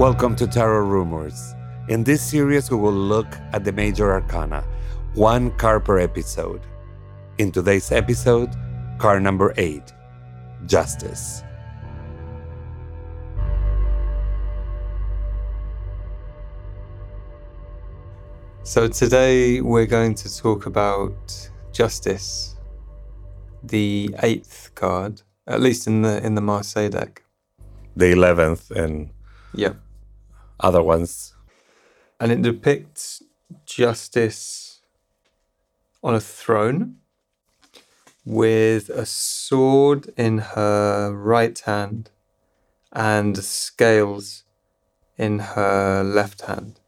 Welcome to Tarot Rumors. In this series, we will look at the major arcana, one card per episode. In today's episode, card number eight Justice. So today we're going to talk about justice, the eighth card, at least in the in the Marseille deck. The 11th and Yep. Other ones. And it depicts justice on a throne with a sword in her right hand and scales in her left hand.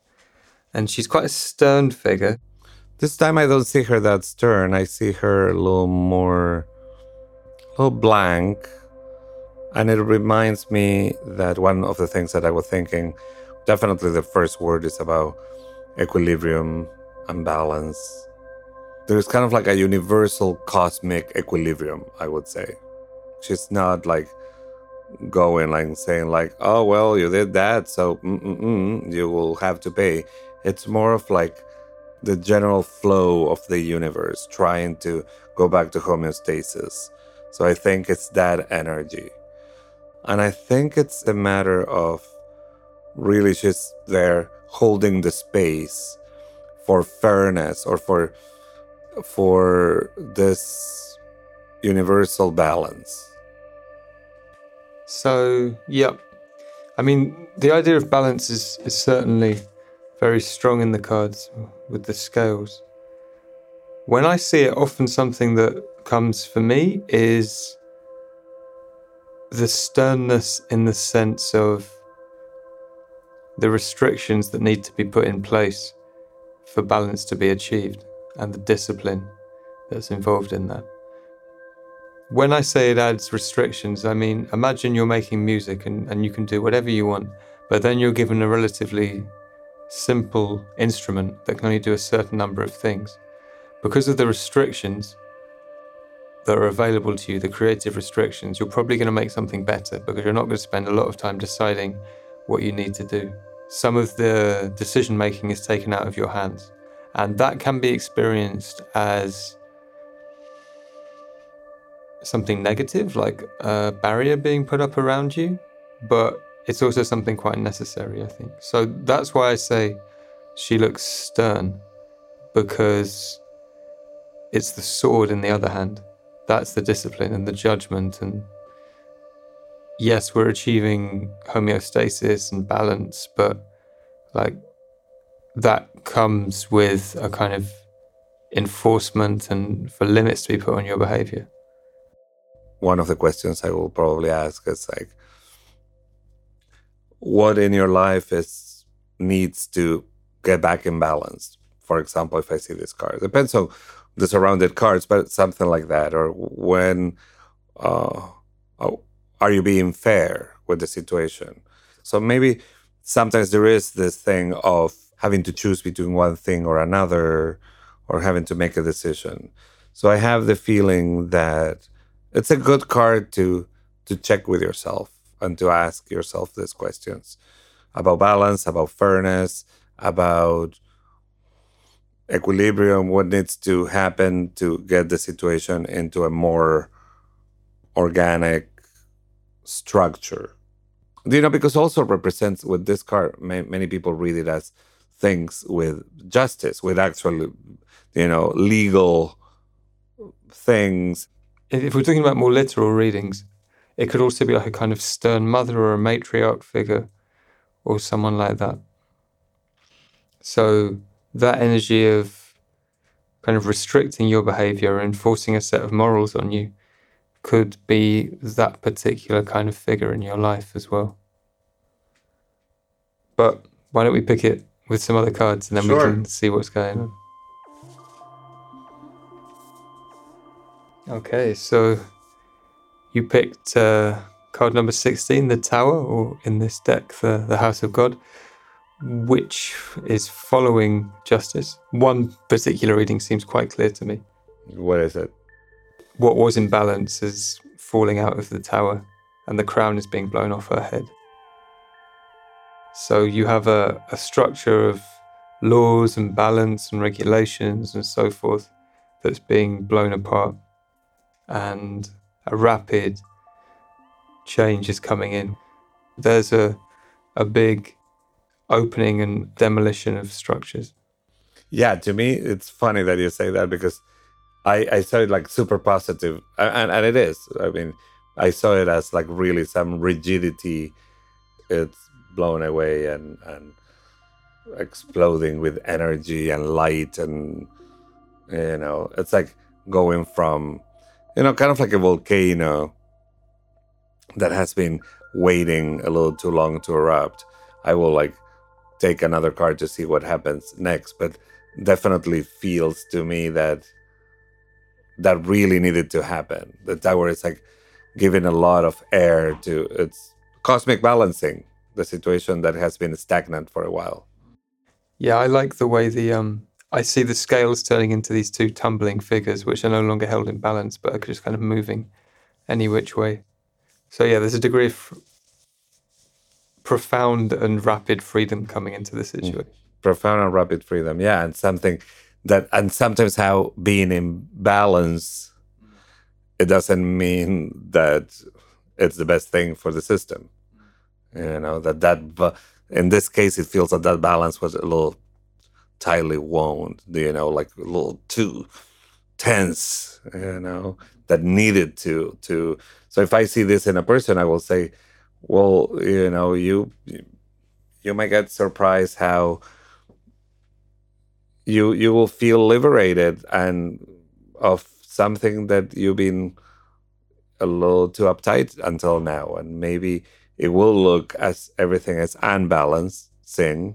And she's quite a stern figure. This time I don't see her that stern. I see her a little more, a little blank. And it reminds me that one of the things that I was thinking, definitely the first word is about equilibrium and balance. There's kind of like a universal cosmic equilibrium, I would say. She's not like going like saying like, oh well, you did that, so you will have to pay. It's more of like the general flow of the universe trying to go back to homeostasis. So I think it's that energy. And I think it's a matter of really just there holding the space for fairness or for for this universal balance. So, yep. I mean, the idea of balance is, is certainly very strong in the cards with the scales. When I see it, often something that comes for me is the sternness in the sense of the restrictions that need to be put in place for balance to be achieved and the discipline that's involved in that. When I say it adds restrictions, I mean, imagine you're making music and, and you can do whatever you want, but then you're given a relatively simple instrument that can only do a certain number of things. Because of the restrictions that are available to you, the creative restrictions, you're probably going to make something better because you're not going to spend a lot of time deciding what you need to do. Some of the decision making is taken out of your hands, and that can be experienced as something negative, like a barrier being put up around you, but it's also something quite necessary, I think. So that's why I say she looks stern, because it's the sword in the other hand. That's the discipline and the judgment. And yes, we're achieving homeostasis and balance, but like that comes with a kind of enforcement and for limits to be put on your behavior one of the questions I will probably ask is like, what in your life is needs to get back in balance? For example, if I see this card, it depends on the surrounded cards, but something like that, or when uh, oh, are you being fair with the situation? So maybe sometimes there is this thing of having to choose between one thing or another, or having to make a decision. So I have the feeling that it's a good card to to check with yourself and to ask yourself these questions about balance, about fairness, about equilibrium, what needs to happen to get the situation into a more organic structure. You know, because also represents with this card, many people read it as things with justice, with actually, you know, legal things if we're talking about more literal readings, it could also be like a kind of stern mother or a matriarch figure or someone like that. So that energy of kind of restricting your behavior and forcing a set of morals on you could be that particular kind of figure in your life as well. But why don't we pick it with some other cards and then Sure. we can see what's going on? Okay, so you picked uh, card number 16, the Tower, or in this deck, the, the House of God, which is following justice. One particular reading seems quite clear to me. What is it? What was in balance is falling out of the tower, and the crown is being blown off her head. So you have a, a structure of laws and balance and regulations and so forth that's being blown apart. And a rapid change is coming in. There's a, a big opening and demolition of structures. Yeah, to me, it's funny that you say that because I, I saw it like super positive, and, and it is. I mean, I saw it as like really some rigidity. It's blown away and and exploding with energy and light and you know it's like going from you know kind of like a volcano that has been waiting a little too long to erupt i will like take another card to see what happens next but definitely feels to me that that really needed to happen the tower is like giving a lot of air to its cosmic balancing the situation that has been stagnant for a while yeah, I like the way the um I see the scales turning into these two tumbling figures, which are no longer held in balance, but are just kind of moving any which way. So yeah, there's a degree of profound and rapid freedom coming into the situation. Mm. Profound and rapid freedom, yeah, and something that, and sometimes how being in balance, it doesn't mean that it's the best thing for the system. You know that that in this case, it feels that that balance was a little tightly wound, you know, like a little too tense, you know, that needed to to. So if I see this in a person, I will say, well, you know, you you might get surprised how you you will feel liberated and of something that you've been a little too uptight until now, and maybe it will look as everything is unbalanced sin,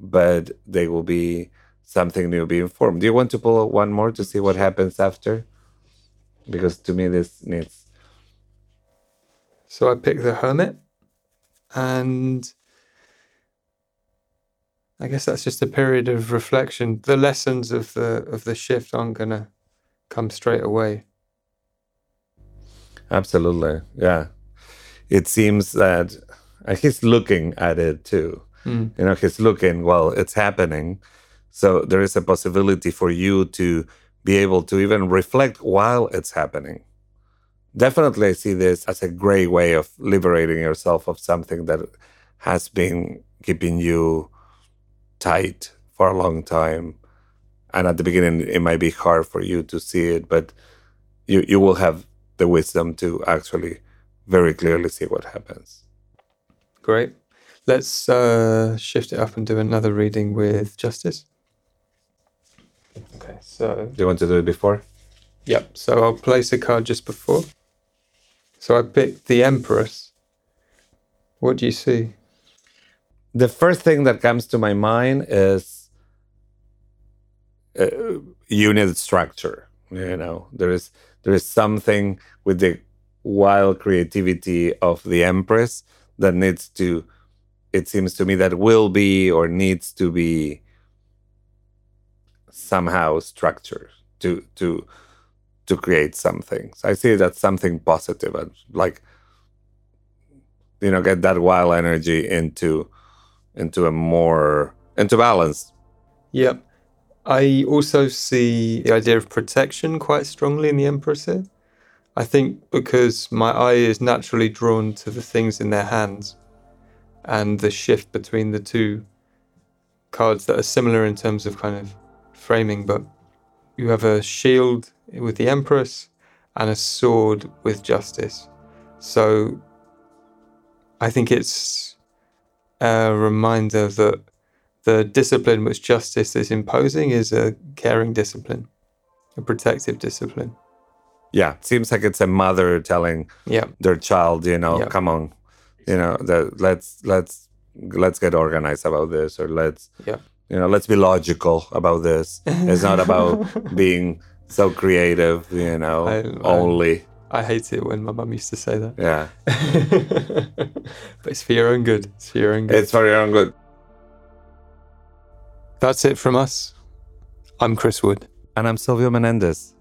but they will be something new be informed. Do you want to pull one more to see what happens after? Because to me this needs So I pick the hermit and I guess that's just a period of reflection. The lessons of the of the shift aren't gonna come straight away. Absolutely. Yeah it seems that he's looking at it too. Mm. You know, he's looking, well, it's happening. So there is a possibility for you to be able to even reflect while it's happening. Definitely, I see this as a great way of liberating yourself of something that has been keeping you tight for a long time. And at the beginning, it might be hard for you to see it, but you, you will have the wisdom to actually very clearly see what happens. Great. Let's uh, shift it up and do another reading with Justice. Okay, so. Do you want to do it before? Yep, so I'll place a card just before. So I picked the Empress. What do you see? The first thing that comes to my mind is uh, unit structure. You know, there is there is something with the wild creativity of the Empress that needs to, it seems to me, that will be or needs to be somehow structured to to to create something. So I see that something positive and like you know get that wild energy into into a more into balance. Yep. I also see the idea of protection quite strongly in the Empress here. I think because my eye is naturally drawn to the things in their hands and the shift between the two cards that are similar in terms of kind of framing, but you have a shield with the Empress and a sword with Justice. So I think it's a reminder that the discipline which Justice is imposing is a caring discipline, a protective discipline yeah seems like it's a mother telling yeah. their child you know yeah. come on you know that let's let's let's get organized about this or let's yeah. you know let's be logical about this it's not about being so creative you know I, only I, I hate it when my mum used to say that. Yeah. But it's for your own good. It's for your own good. It's for your own good. That's it from us. I'm chris wood. And i'm silvio menendez